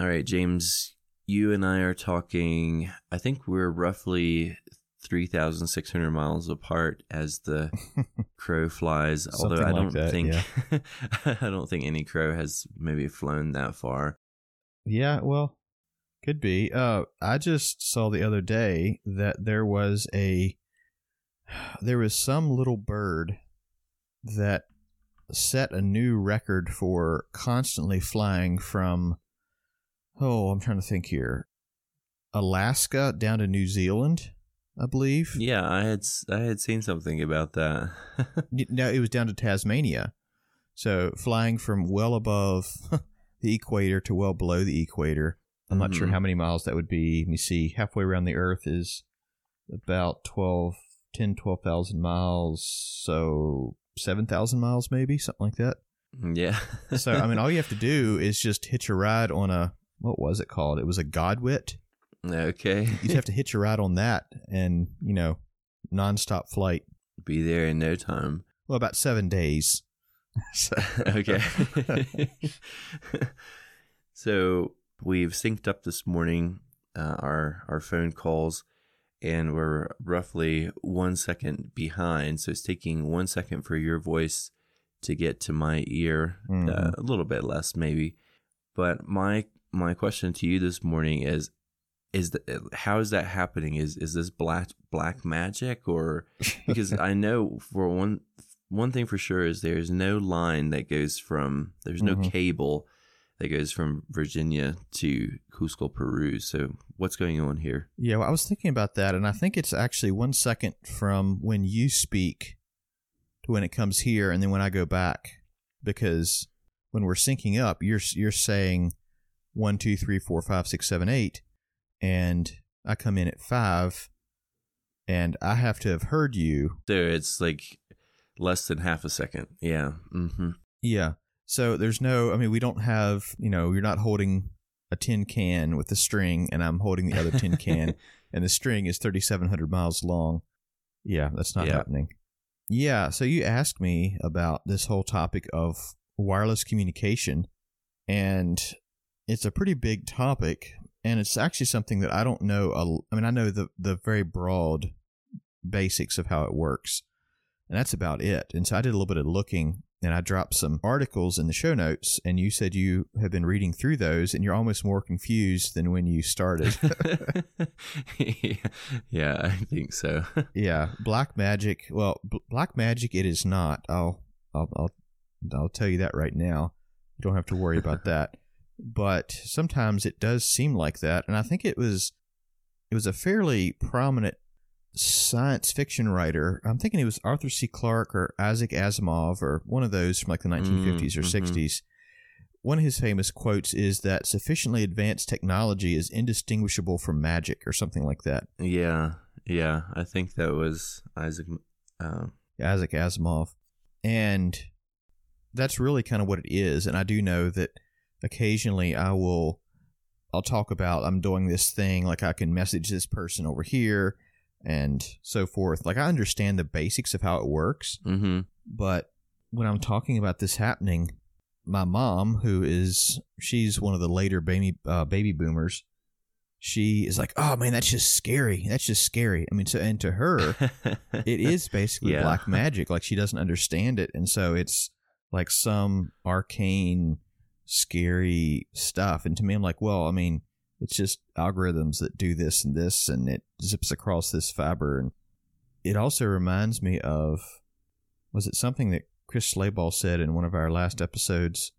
All right, James, you and I are talking. I think we're roughly 3,600 miles apart as the crow flies. Although I don't like that, think yeah. I don't think any crow has maybe flown that far. Yeah, well, could be. Uh, I just saw the other day that there was a there was some little bird that set a new record for constantly flying from oh, I'm trying to think here. Alaska down to New Zealand, I believe. Yeah, I had I had seen something about that. No, it was down to Tasmania. So flying from well above the equator to well below the equator. I'm not sure Mhm. how many miles that would be. Let me see. Halfway around the Earth is about 12, 10, 12,000 miles. So 7,000 miles, maybe, something like that. yeah. So, I mean, all you have to do is just hitch a ride on a, what was it called? It was a Godwit. okay. You'd have to hitch a ride on that and, you know, nonstop flight. Be there in no time. Well, about seven days. So- okay. so we've synced up this morning uh, our our phone calls, and we're roughly one second behind. So it's taking one second for your voice to get to my ear, uh, Mhm. a little bit less maybe. But my my question to you this morning is. Is the, how is that happening? Is is this black black magic or because I know for one one thing for sure is there's no line that goes from there's no Mhm. cable that goes from Virginia to Cusco, Peru. So what's going on here? Yeah, well, I was thinking about that, and I think it's actually one second from when you speak to when it comes here, and then when I go back, because when we're syncing up, you're you're saying one, two, three, four, five, six, seven, eight, and I come in at five, and I have to have heard you. So it's like less than half a second. Yeah. hmm Yeah. So there's no. I mean, we don't have. You know, you're not holding a tin can with a string, and I'm holding the other tin can. and the string is 3700 miles long yeah that's not Yeah. happening yeah so you asked me about this whole topic of wireless communication and it's a pretty big topic and it's actually something that i don't know I mean i know the the very broad basics of how it works and that's about it and so i did a little bit of looking and i dropped some articles in the show notes and you said you have been reading through those and you're almost more confused than when you started yeah, I think so. yeah, black magic. Well, b- black magic it is not. I'll, I'll I'll I'll tell you that right now. You don't have to worry about that. But sometimes it does seem like that, and I think it was it was a fairly prominent science fiction writer. I'm thinking it was Arthur C. Clarke or Isaac Asimov or one of those from like the 1950s or mhm. 60s. One of his famous quotes is that sufficiently advanced technology is indistinguishable from magic or something like that. yeah, yeah. I think that was Isaac. Uh, Isaac Asimov. And that's really kind of what it is. And I do know that occasionally I will I'll talk about I'm doing this thing, like I can message this person over here and so forth. Like I understand the basics of how it works, hmm but when I'm talking about this happening, my mom, who is she's one of the later baby uh, baby boomers, she is like, "Oh man, that's just scary. That's just scary." I mean, so and to her, it is basically Yeah. black magic. Like she doesn't understand it, and so it's like some arcane, scary stuff. And to me, I'm like, well, I mean, it's just algorithms that do this and this, and it zips across this fiber. And it also reminds me of was it something that Chris Slayball said in one of our last episodes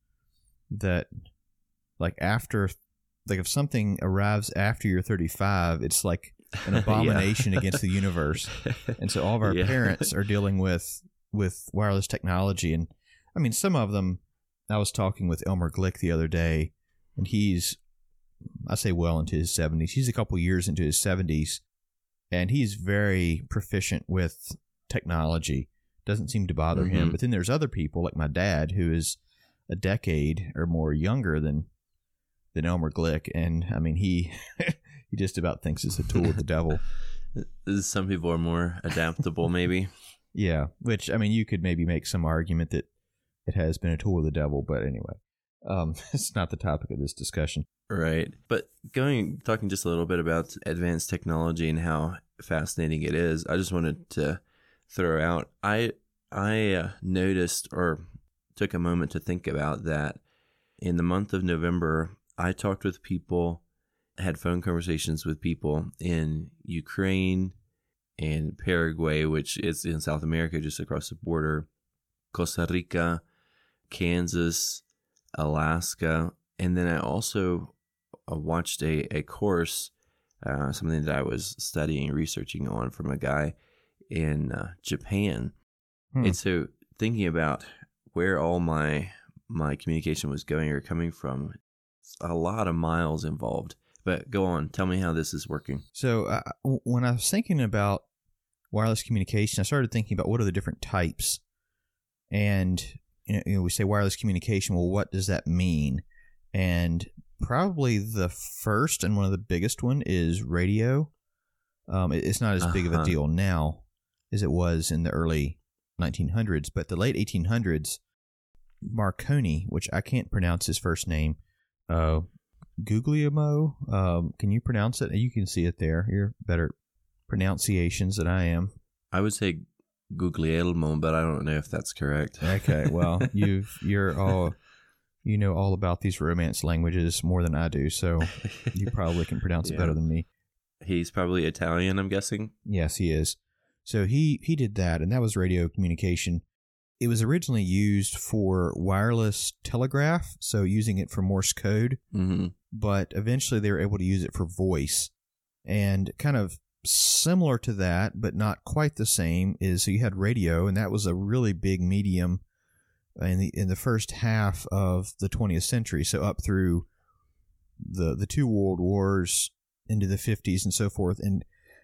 that like after like if something arrives after you're 35, it's like an abomination against the universe. And so all of our Yeah. parents are dealing with with wireless technology and I mean some of them I was talking with Elmer Glick the other day and he's I say well into his 70s. He's a couple years into his 70s and he's very proficient with technology. Doesn't seem to bother him. Mhm. But then there's other people like my dad who is a decade or more younger than than Elmer Glick and I mean he he just about thinks it's a tool of the devil. Some people are more adaptable, maybe. Yeah, which I mean, you could maybe make some argument that it has been a tool of the devil, but anyway. um, it's not the topic of this discussion. Right. But going talking just a little bit about advanced technology and how fascinating it is, I just wanted to throw out I I uh, noticed or took a moment to think about that in the month of November, I talked with people, had phone conversations with people in Ukraine and Paraguay, which is in South America, just across the border, Costa Rica, Kansas, Alaska. And then I also uh, watched a, a course, uh, something that I was studying, researching on from a guy in uh, Japan. Hmm. And so thinking about where all my my communication was going or coming from, a lot of miles involved. But go on, tell me how this is working. So uh, when I was thinking about wireless communication, I started thinking about what are the different types, and you know, we say wireless communication. Well, what does that mean? And probably the first and one of the biggest one is radio. Um, it- it's not as big of a Uh-huh. deal now as it was in the early 1900s, but the late 1800s, Marconi, which I can't pronounce his first name, uh, Guglielmo. Um, can you pronounce it? You can see it there. You're better pronunciations than I am. I would say Guglielmo, but I don't know if that's correct. Okay, well, you've you're all you know all about these romance languages more than I do, so you probably can pronounce it better than me. He's probably Italian, I'm guessing. Yes, he is. So he he did that, and that was radio communication. It was originally used for wireless telegraph, so using it for Morse code, hmm but eventually they were able to use it for voice. And kind of similar to that, but not quite the same, is you had radio, and that was a really big medium in the in the first half of the 20th century. So up through the the two world wars into the 50s and so forth, and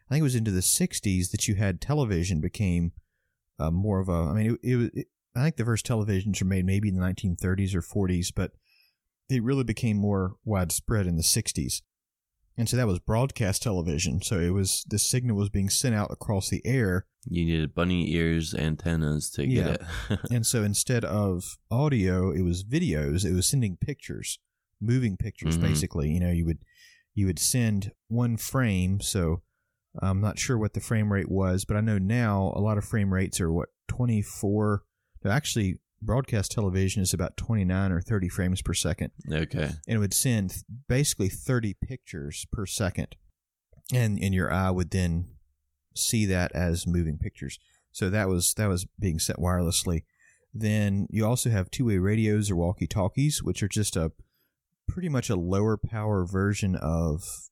I think it was into the 60s that you had television became uh, more of a. I mean, it, it, was- it I think the first televisions were made maybe in the 1930s or 40s, but it really became more widespread in the 60s. And so that was broadcast television. So it was the signal was being sent out across the air. You needed bunny ears, antennas to get it. And so instead of audio, it was videos. It was sending pictures, moving pictures Mhm. basically. You know, you would you would send one frame, so I'm not sure what the frame rate was, but I know now a lot of frame rates are what 24 no, actually broadcast television is about 29 or 30 frames per second. okay. and it would send basically 30 pictures per second. And and your eye would then see that as moving pictures. So that was that was being set wirelessly. Then you also have two-way radios or walkie-talkies which are just a pretty much a lower power version of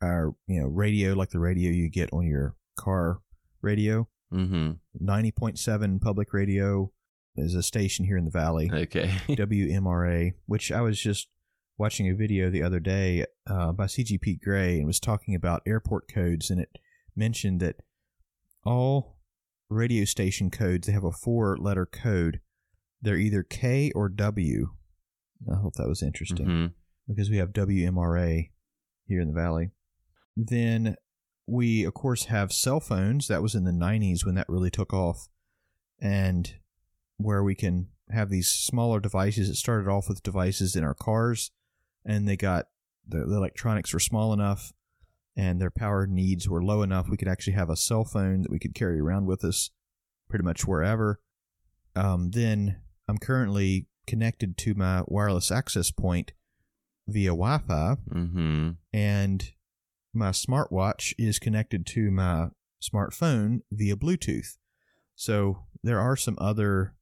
our you know radio like the radio you get on your car radio. Hmm 90.7 public radio is a station here in the valley Okay. WMRA, which I was just watching a video the other day uh, by CGP Grey and was talking about airport codes, and it mentioned that all radio station codes they have a four-letter code. They're either K or W. I hope that was interesting Mhm. because we have WMRA here in the valley. Then we, of course, have cell phones. That was in the 90s when that really took off. And where we can have these smaller devices. It started off with devices in our cars, and they got the, the electronics were small enough and their power needs were low enough. We could actually have a cell phone that we could carry around with us pretty much wherever. Um, then I'm currently connected to my wireless access point via Wi Fi, hmm and my smartwatch is connected to my smartphone via Bluetooth. So there are some other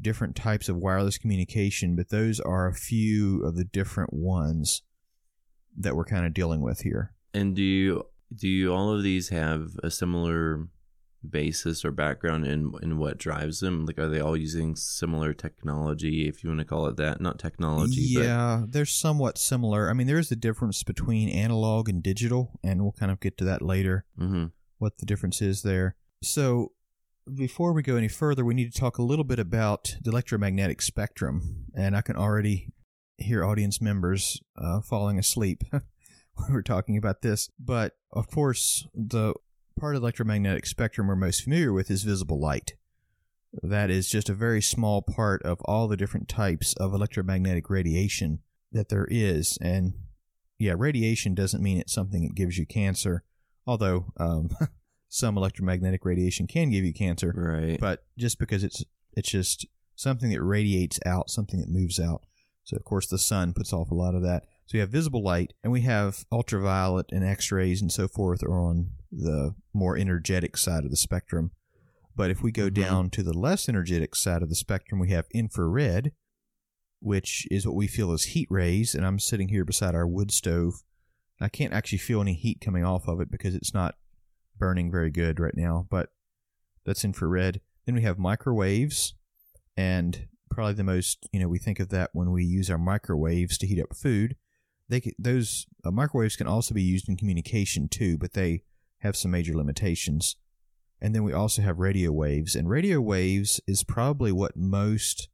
different types of wireless communication, but those are a few of the different ones that we're kind of dealing with here. And do you do you all of these have a similar basis or background in in what drives them? Like, are they all using similar technology, if you want to call it that? Not technology, yeah, they're somewhat similar. I mean, there is a difference between analog and digital, and we'll kind of get to that later. but hmm what the difference is there. So, before we go any further, we need to talk a little bit about the electromagnetic spectrum. And I can already hear audience members uh, falling asleep when we're talking about this. But of course, the part of the electromagnetic spectrum we're most familiar with is visible light. that is just a very small part of all the different types of electromagnetic radiation that there is. And yeah, radiation doesn't mean it's something that gives you cancer, although um, some electromagnetic radiation can give you cancer. Right. But just because it's it's just something that radiates out, something that moves out. So of course the sun puts off a lot of that. So we have visible light, and we have ultraviolet and X-rays and so forth are on the more energetic side of the spectrum. But if we go Mhm. down to the less energetic side of the spectrum, we have infrared, which is what we feel as heat rays. And I'm sitting here beside our wood stove. I can't actually feel any heat coming off of it because it's not burning very good right now, but that's infrared. Then we have microwaves, and probably the most, you know, we think of that when we use our microwaves to heat up food. They those uh, microwaves can also be used in communication too, but they have some major limitations. And then we also have radio waves, and radio waves is probably what most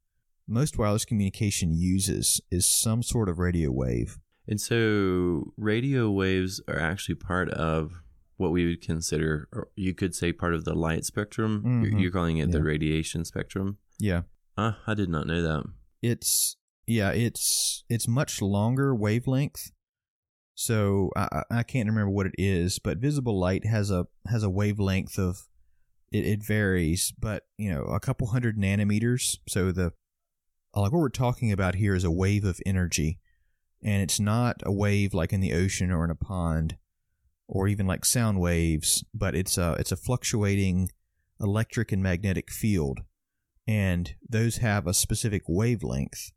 most wireless communication uses is some sort of radio wave. And so radio waves are actually part of what we would consider, or you could say part of the light spectrum. You're, Mhm. you're calling it the radiation spectrum. Yeah. Ah, I did not know that. it's yeah it's it's much longer wavelength so I I can't remember what it is but visible light has a has a wavelength of it, it varies but you know a couple hundred nanometers so the like what we're talking about here is a wave of energy and it's not a wave like in the ocean or in a pond or even like sound waves but it's a it's a fluctuating electric and magnetic field and those have a specific wavelength,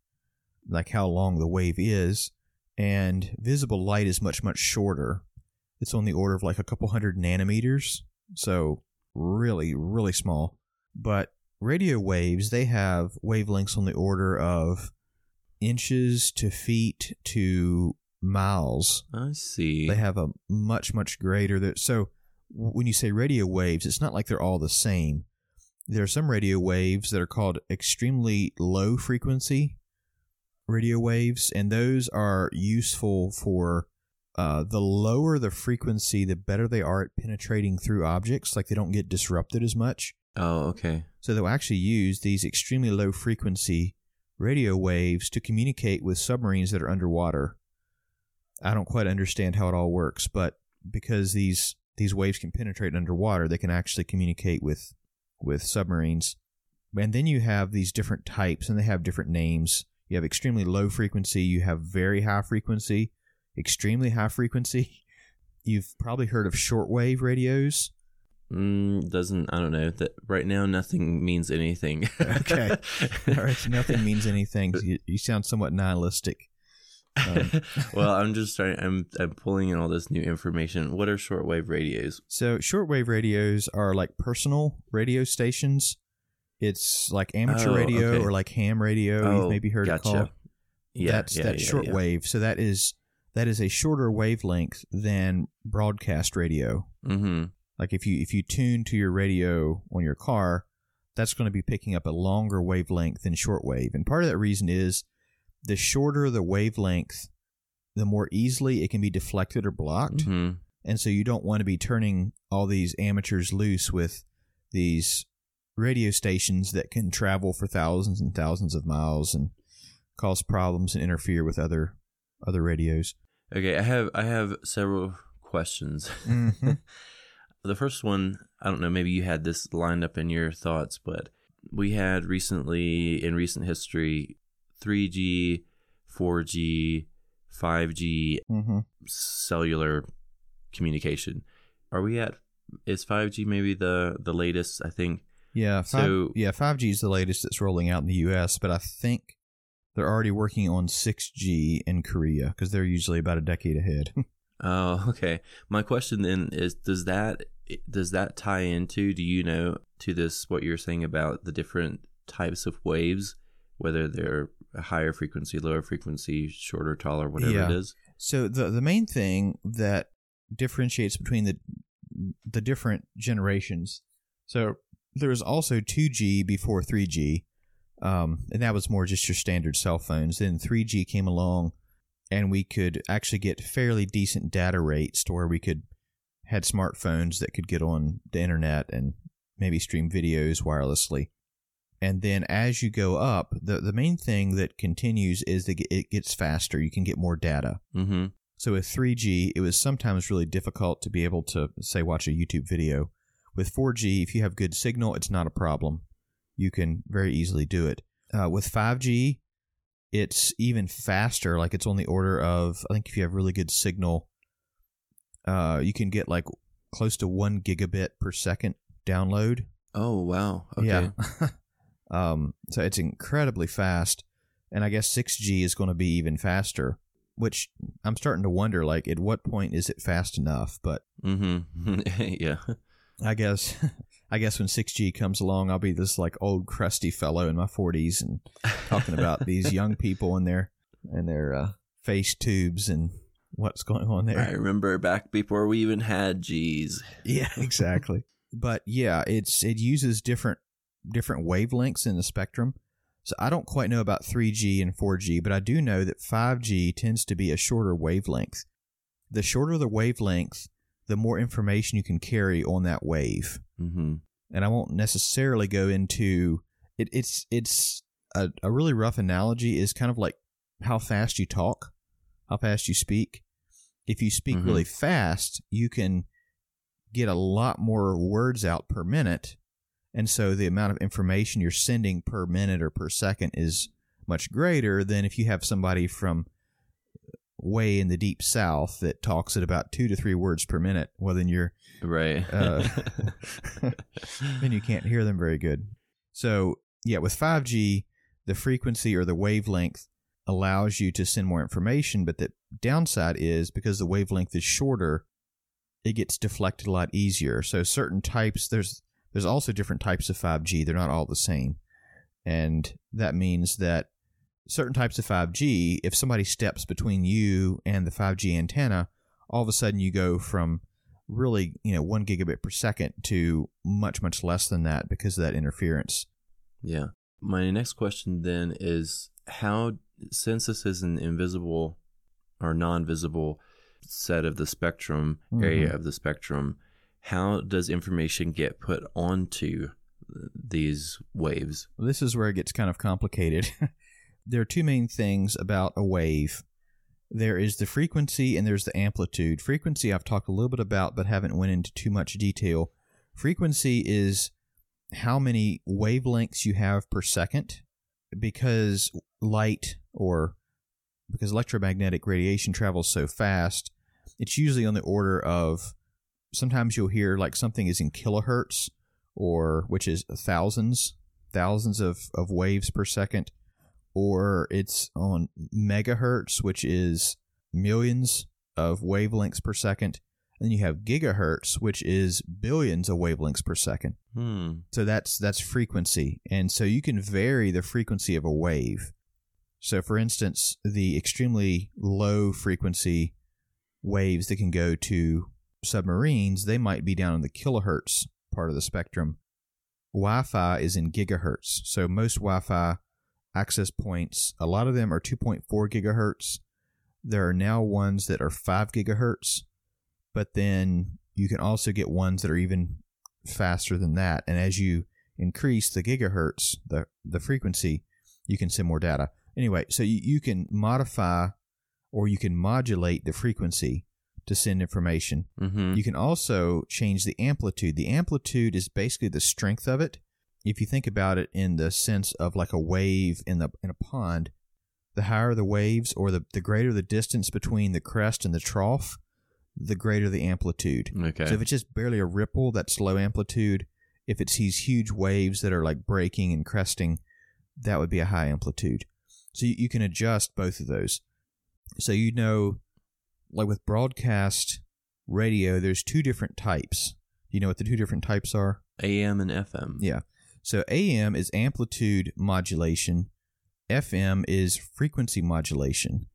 like how long the wave is, and visible light is much, much shorter. It's on the order of like a couple hundred nanometers, so really, really small. But radio waves, they have wavelengths on the order of inches to feet to miles. I see. They have a much, much greater. that- So when you say radio waves, it's not like they're all the same. There are some radio waves that are called extremely low frequency radio waves, and those are useful for uh, the lower the frequency, the better they are at penetrating through objects. Like they don't get disrupted as much. oh, okay. So they'll actually use these extremely low frequency radio waves to communicate with submarines that are underwater. I don't quite understand how it all works, but because these these waves can penetrate underwater, they can actually communicate with with submarines. And then you have these different types, and they have different names. You have extremely low frequency, you have very high frequency, extremely high frequency. You've probably heard of shortwave radios. Mm, doesn't I don't know that right now. Nothing means anything. Okay. All right, nothing means anything. You, you sound somewhat nihilistic. Um, well, I'm just trying. I'm I'm pulling in all this new information. What are shortwave radios? So, shortwave radios are like personal radio stations. It's like amateur Oh, radio okay. or like ham radio. You've maybe heard gotcha. it called. Yeah, that's yeah, that yeah, short yeah. So that is that is a shorter wavelength than broadcast radio. Mm-hmm. Like if you if you tune to your radio on your car, that's going to be picking up a longer wavelength than shortwave. And part of that reason is the shorter the wavelength, the more easily it can be deflected or blocked. hmm And so you don't want to be turning all these amateurs loose with these radio stations that can travel for thousands and thousands of miles and cause problems and interfere with other other radios. Okay, I have I have several questions. Mhm. the first one, I don't know, maybe you had this lined up in your thoughts, but we had recently in recent history 3G, 4G, 5G Mm-hmm. cellular communication. Are we at is 5G maybe the the latest, I think. Yeah, five, So- yeah, five G is the latest that's rolling out in the U.S., but I think they're already working on six G in Korea because they're usually about a decade ahead. Oh, okay. My question then is does that does that tie into do you know to this what you're saying about the different types of waves whether they're a higher frequency, lower frequency, shorter, taller, whatever Yeah. it is? So the the main thing that differentiates between the the different generations. So there was also 2G before 3G, um, and that was more just your standard cell phones. Then 3G came along, and we could actually get fairly decent data rates to where we could had smartphones that could get on the internet and maybe stream videos wirelessly. And then as you go up, the, the main thing that continues is that it gets faster. You can get more data. Mm-hmm. So with 3G, it was sometimes really difficult to be able to, say, watch a YouTube video. With 4G, if you have good signal, it's not a problem. You can very easily do it. Uh, with 5G, it's even faster. Like it's on the order of, I think if you have really good signal, uh, you can get like close to one gigabit per second download. Oh wow. Okay. Yeah. um, so it's incredibly fast, and I guess 6G is going to be even faster. Which I'm starting to wonder, like, at what point is it fast enough? But Mm-hmm. yeah. I guess, I guess when 6G comes along, I'll be this like old crusty fellow in my 40s and talking about these young people and their and their uh, face tubes and what's going on there. I remember back before we even had G's. Yeah, exactly. but yeah, it's it uses different different wavelengths in the spectrum. So I don't quite know about 3G and 4G, but I do know that 5G tends to be a shorter wavelength. The shorter the wavelength, the more information you can carry on that wave. Mm-hmm. And I won't necessarily go into it. It's it's a, a really rough analogy. Is kind of like how fast you talk, how fast you speak. If you speak Mhm. really fast, you can get a lot more words out per minute. And so the amount of information you're sending per minute or per second is much greater than if you have somebody from way in the deep south that talks at about two to three words per minute. Well, then you're Right. Uh, then you can't hear them very good. So, yeah, with 5G, the frequency or the wavelength allows you to send more information, but the downside is because the wavelength is shorter, it gets deflected a lot easier. So certain types there's there's also different types of 5G. They're not all the same. And that means that certain types of 5G, if somebody steps between you and the 5G antenna, all of a sudden you go from really, you know, one gigabit per second to much, much less than that because of that interference. Yeah. My next question then is how, since this is an invisible or non visible set of the spectrum, area Mhm. of the spectrum, how does information get put onto these waves? This is where it gets kind of complicated. there are two main things about a wave. There is the frequency and there's the amplitude. Frequency I've talked a little bit about but haven't went into too much detail. Frequency is how many wavelengths you have per second because light or because electromagnetic radiation travels so fast, it's usually on the order of sometimes you'll hear like something is in kilohertz or which is thousands thousands of, of waves per second or it's on megahertz which is millions of wavelengths per second and then you have gigahertz which is billions of wavelengths per second Hmm. so that's that's frequency and so you can vary the frequency of a wave so for instance the extremely low frequency waves that can go to submarines they might be down in the kilohertz part of the spectrum wi-fi is in gigahertz so most wi-fi access points a lot of them are 2.4 gigahertz there are now ones that are 5 gigahertz but then you can also get ones that are even faster than that. And as you increase the gigahertz, the the frequency, you can send more data. Anyway, so you, you can modify or you can modulate the frequency to send information. Mm-hmm. You can also change the amplitude. The amplitude is basically the strength of it. If you think about it in the sense of like a wave in the in a pond, the higher the waves or the, the greater the distance between the crest and the trough, the greater the amplitude. Okay. So if it's just barely a ripple, that's low amplitude. If it's these huge waves that are like breaking and cresting, that would be a high amplitude. So you, you can adjust both of those. So you know, like with broadcast radio, there's two different types. You know what the two different types are? AM and FM. Yeah. So AM is amplitude modulation, FM is frequency modulation,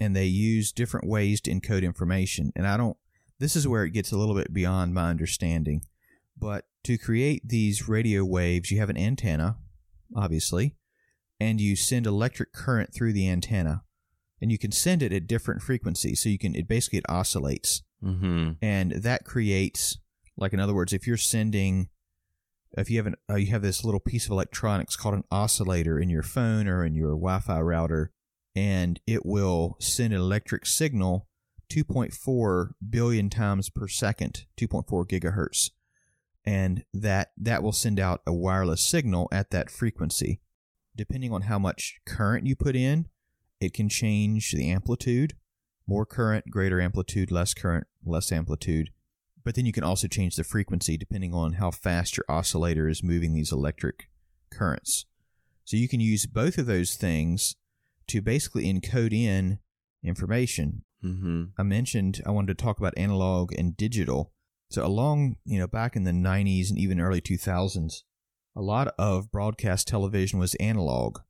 and they use different ways to encode information. And I don't, this is where it gets a little bit beyond my understanding. But to create these radio waves, you have an antenna, obviously, and you send electric current through the antenna. And you can send it at different frequencies. So you can, it basically it oscillates Mm-hmm. and that creates like in other words if you're sending if you have an uh, you have this little piece of electronics called an oscillator in your phone or in your Wi-Fi router, and it will send an electric signal 2.4 billion times per second, 2.4 gigahertz, and that that will send out a wireless signal at that frequency. Depending on how much current you put in, it can change the amplitude. More current, greater amplitude, less current, less amplitude. But then you can also change the frequency depending on how fast your oscillator is moving these electric currents. So you can use both of those things to basically encode in information. Mm-hmm. I mentioned I wanted to talk about analog and digital. So along, you know, back in the 90s and even early 2000s, a lot of broadcast television was analog.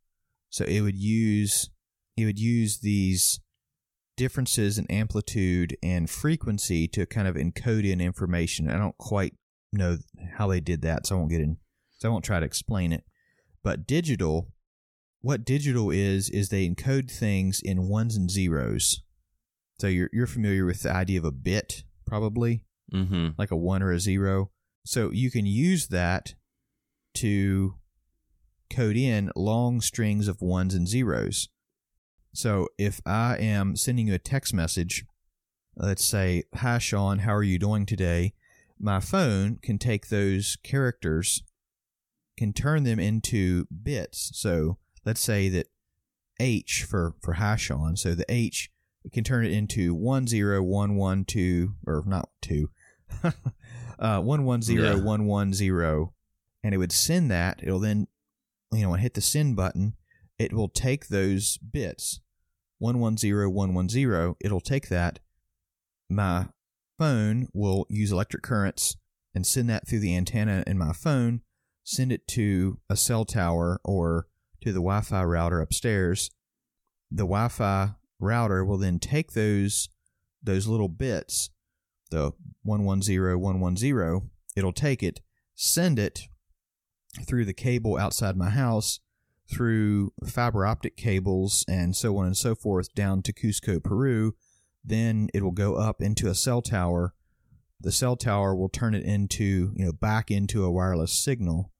So it would use it would use these differences in amplitude and frequency to kind of encode in information. I don't quite know how they did that, so I won't get in. So I won't try to explain it. But digital, what digital is is they encode things in ones and zeros. So you're you're familiar with the idea of a bit, probably Mm-hmm. like a one or a zero. So you can use that to code in long strings of ones and zeros. So if I am sending you a text message, let's say, Hi Shawn, how are you doing today? My phone can take those characters, can turn them into bits. So let's say that H for, for Hi Shawn, so the H it can turn it into one zero one one two or not two, uh, one one zero Yeah. one one zero, and it would send that. It'll then, you know, hit the send button, it will take those bits, one one zero one one zero. It'll take that. My phone will use electric currents and send that through the antenna in my phone, send it to a cell tower or to the Wi-Fi router upstairs. The Wi-Fi router will then take those those little bits, the 110110, it'll take it, send it through the cable outside my house, through fiber optic cables, and so on and so forth down to Cusco, Peru. Then it will go up into a cell tower. The cell tower will turn it into, you know, back into a wireless signal,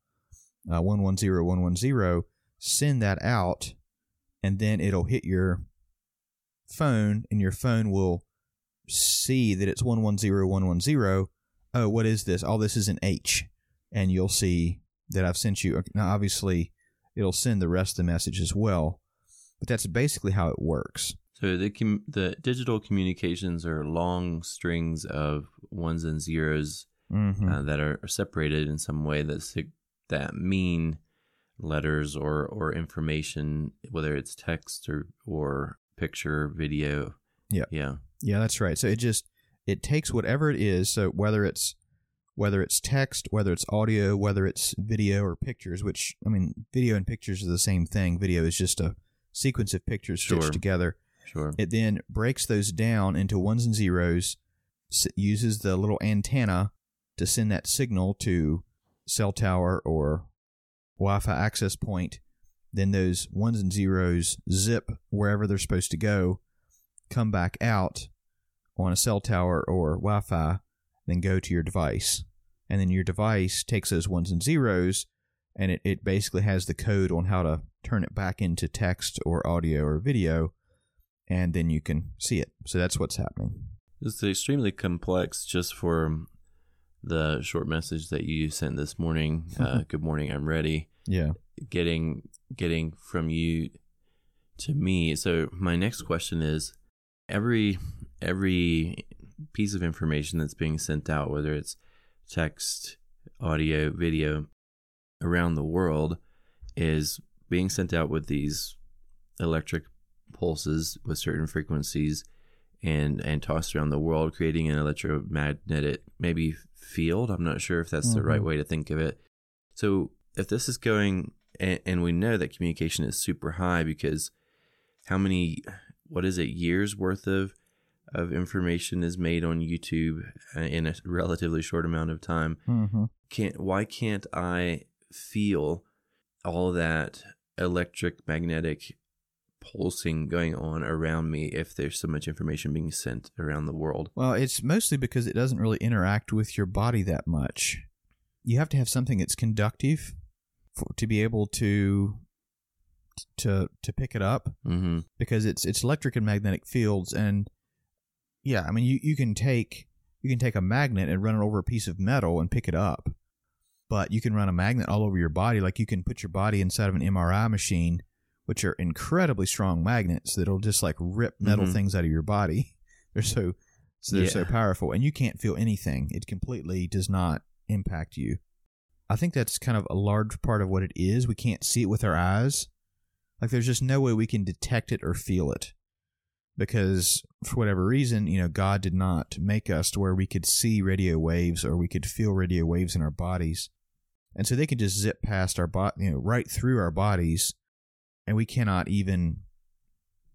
uh, 110110, send that out, and then it'll hit your phone, and your phone will see that it's 110110. Oh, what is this? All this is an H. And you'll see that I've sent you. Now, obviously, it'll send the rest of the message as well. But that's basically how it works. So the com- the digital communications are long strings of ones and zeros Mm-hmm. uh, that are, separated in some way that sig- that mean letters or or information, whether it's text or or picture, video. Yeah. yeah, Yeah, that's right. So it just it takes whatever it is. So whether it's whether it's text, whether it's audio, whether it's video or pictures, which I mean, video and pictures are the same thing. Video is just a sequence of pictures stitched together. sure. It then breaks those down into ones and zeros, uses the little antenna to send that signal to cell tower or Wi-Fi access point. Then those ones and zeros zip wherever they're supposed to go, come back out on a cell tower or Wi-Fi, then go to your device. And then your device takes those ones and zeros and it, it basically has the code on how to turn it back into text or audio or video and then you can see it. So that's what's happening. It's extremely complex just for the short message that you sent this morning. Uh, good morning, I'm ready. Yeah. Getting getting from you to me. So my next question is every every piece of information that's being sent out, whether it's text, audio, video, around the world, is being sent out with these electric pulses with certain frequencies and and tossed around the world, creating an electromagnetic maybe field. I'm not sure if that's the right Mhm. way to think of it. So if this is going, and, and we know that communication is super high because how many, what is it, years worth of of information is made on YouTube uh, in a relatively short amount of time. Mm-hmm. Can't why can't I feel all that electric magnetic pulsing going on around me if there's so much information being sent around the world? Well, it's mostly because it doesn't really interact with your body that much. you have to have something that's conductive for, to be able to to to pick it up Mm-hmm. because it's it's electric and magnetic fields and yeah i mean you, you can take you can take a magnet and run it over a piece of metal and pick it up. But you can run a magnet all over your body. Like you can put your body inside of an mri machine which are incredibly strong magnets that'll just like rip metal Mhm. things out of your body. They're so so they're so powerful. And you can't feel anything. It completely does not impact you. I think that's kind of a large part of what it is. We can't see it with our eyes. Like there's just no way we can detect it or feel it because for whatever reason, you know, God did not make us to where we could see radio waves or we could feel radio waves in our bodies. And so they can just zip past our body, you know, right through our bodies and we cannot even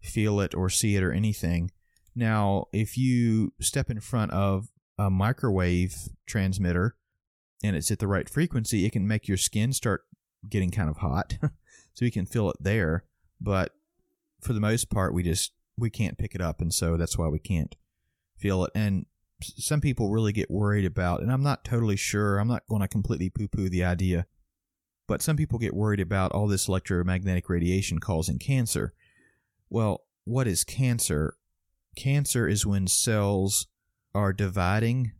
feel it or see it or anything. Now, if you step in front of a microwave transmitter and it's at the right frequency, it can make your skin start getting kind of hot. so you can feel it there. But for the most part, we just we can't pick it up, and so that's why we can't feel it. And some people really get worried about, and I'm not totally sure. I'm not going to completely poo-poo the idea, but some people get worried about all this electromagnetic radiation causing cancer. Well, what is cancer? Cancer is when cells are dividing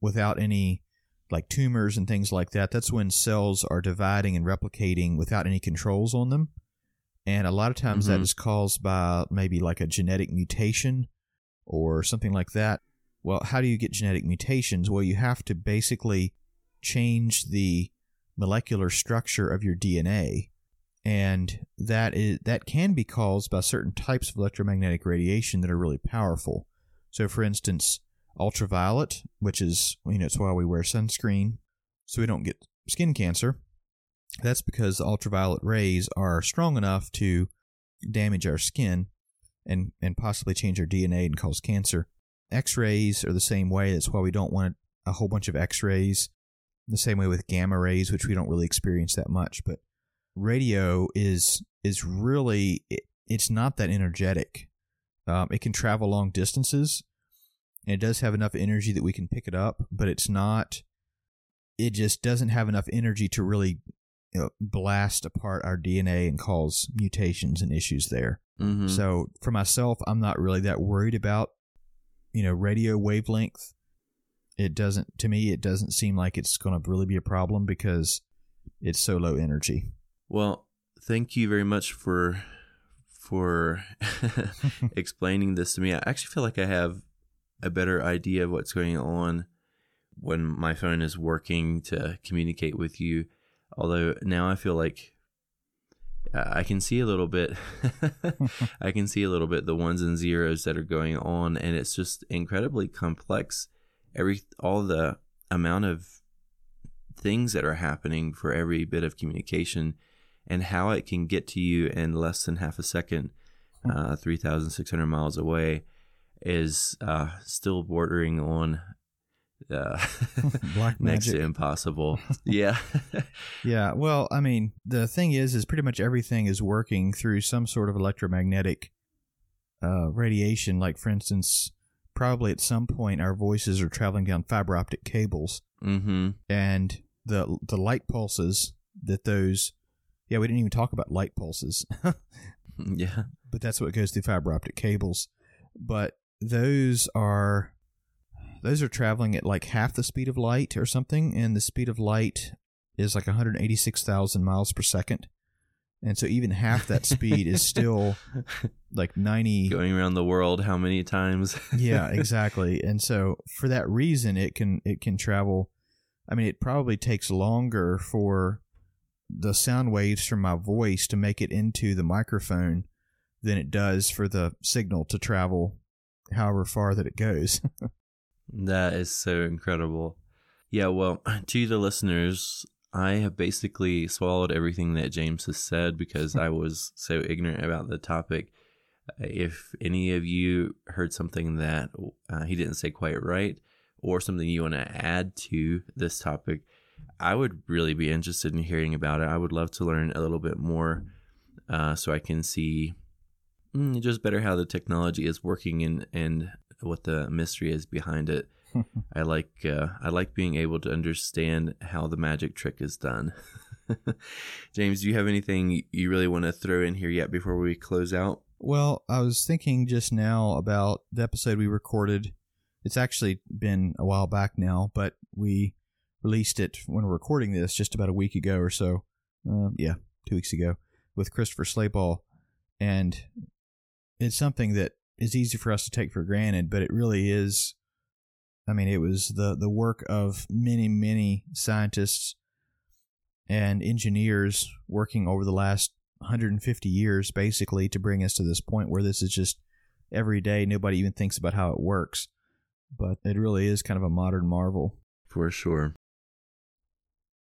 without any like tumors and things like that. That's when cells are dividing and replicating without any controls on them. And a lot of times that Mhm. is caused by maybe like a genetic mutation or something like that. Well, how do you get genetic mutations? Well, you have to basically change the molecular structure of your DNA. And that is that can be caused by certain types of electromagnetic radiation that are really powerful. So for instance, ultraviolet, which is you know it's why we wear sunscreen so we don't get skin cancer. That's because the ultraviolet rays are strong enough to damage our skin and and possibly change our DNA and cause cancer. X-rays are the same way. That's why we don't want a whole bunch of X-rays. The same way with gamma rays, which we don't really experience that much. But radio is is really it, it's not that energetic. Um, it can travel long distances, and it does have enough energy that we can pick it up, but it's not. It just doesn't have enough energy to really you know, blast apart our DNA and cause mutations and issues there. Mm-hmm. So for myself, I'm not really that worried about, you know, radio wavelength. It doesn't, to me, it doesn't seem like it's going to really be a problem because it's so low energy. Well, thank you very much for for explaining this to me. I actually feel like I have a better idea of what's going on when my phone is working to communicate with you. Although now I feel like uh, I can see a little bit. I can see a little bit the ones and zeros that are going on, and it's just incredibly complex. Every all the amount of things that are happening for every bit of communication and how it can get to you in less than half a second, uh, 3,600 miles away, is uh, still bordering on uh, Black next to impossible. yeah. Yeah, well, I mean, the thing is, is pretty much everything is working through some sort of electromagnetic uh, radiation. Like, for instance, probably at some point our voices are traveling down fiber optic cables, mm-hmm. and the the light pulses that those. Yeah, we didn't even talk about light pulses, Yeah. but that's what goes through fiber optic cables. But those are those are traveling at like half the speed of light or something, and the speed of light is like 186,000 miles per second. And so even half that speed is still like 90 Going around the world how many times? yeah, exactly. And so for that reason it can it can travel I mean it probably takes longer for the sound waves from my voice to make it into the microphone than it does for the signal to travel however far that it goes. That is so incredible. Yeah, well, to the listeners, I have basically swallowed everything that James has said because I was so ignorant about the topic. If any of you heard something that uh, he didn't say quite right or something you want to add to this topic, I would really be interested in hearing about it. I would love to learn a little bit more uh, so I can see mm, just better how the technology is working and, and what the mystery is behind it I like uh, I like being able to understand how the magic trick is done. James, do you have anything you really want to throw in here yet before we close out? Well, I was thinking just now about the episode we recorded. It's actually been a while back now, but we released it when we're recording this just about a week ago or so. Uh, yeah, two weeks ago with Christopher Slayball. And it's something that is easy for us to take for granted, but it really is. I mean, it was the, the work of many, many scientists and engineers working over the last 150 years, basically, to bring us to this point where this is just every day. Nobody even thinks about how it works. But it really is kind of a modern marvel. For sure.